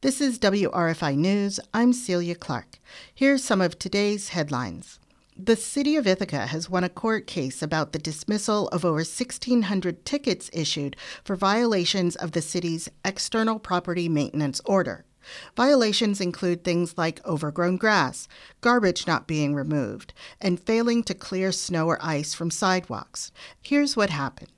This is WRFI News. I'm Celia Clark. Here's some of today's headlines. The city of Ithaca has won a court case about the dismissal of over 1,600 tickets issued for violations of the city's external property maintenance order. Violations include things like overgrown grass, garbage not being removed, and failing to clear snow or ice from sidewalks. Here's what happened.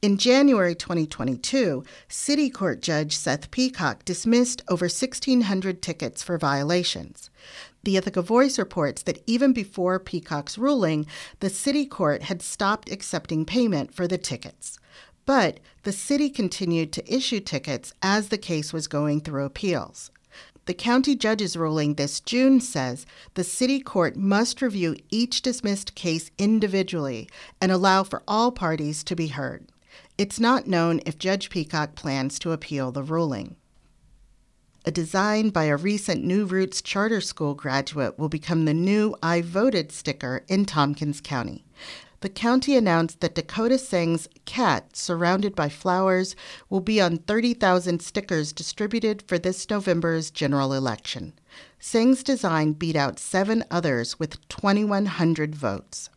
In January 2022, City Court Judge Seth Peacock dismissed over 1,600 tickets for violations. The Ithaca Voice reports that even before Peacock's ruling, the City Court had stopped accepting payment for the tickets. But the city continued to issue tickets as the case was going through appeals. The county judge's ruling this June says the city court must review each dismissed case individually and allow for all parties to be heard. It's not known if Judge Peacock plans to appeal the ruling. A design by a recent New Roots Charter School graduate will become the new I Voted sticker in Tompkins County the county announced that Dakota Sing's cat, surrounded by flowers, will be on 30,000 stickers distributed for this November's general election. Sing's design beat out seven others with 2,100 votes.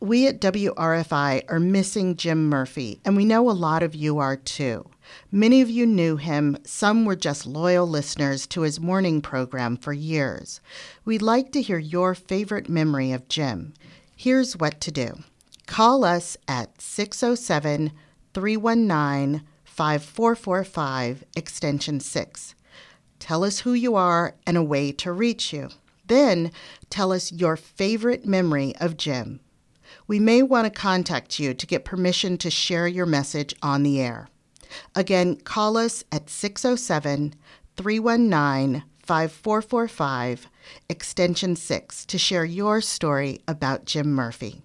We at WRFI are missing Jim Murphy, and we know a lot of you are too. Many of you knew him, some were just loyal listeners to his morning program for years. We'd like to hear your favorite memory of Jim. Here's what to do call us at 607 319 5445, extension 6. Tell us who you are and a way to reach you. Then tell us your favorite memory of Jim. We may want to contact you to get permission to share your message on the air. Again, call us at 607 319 5445, extension 6, to share your story about Jim Murphy.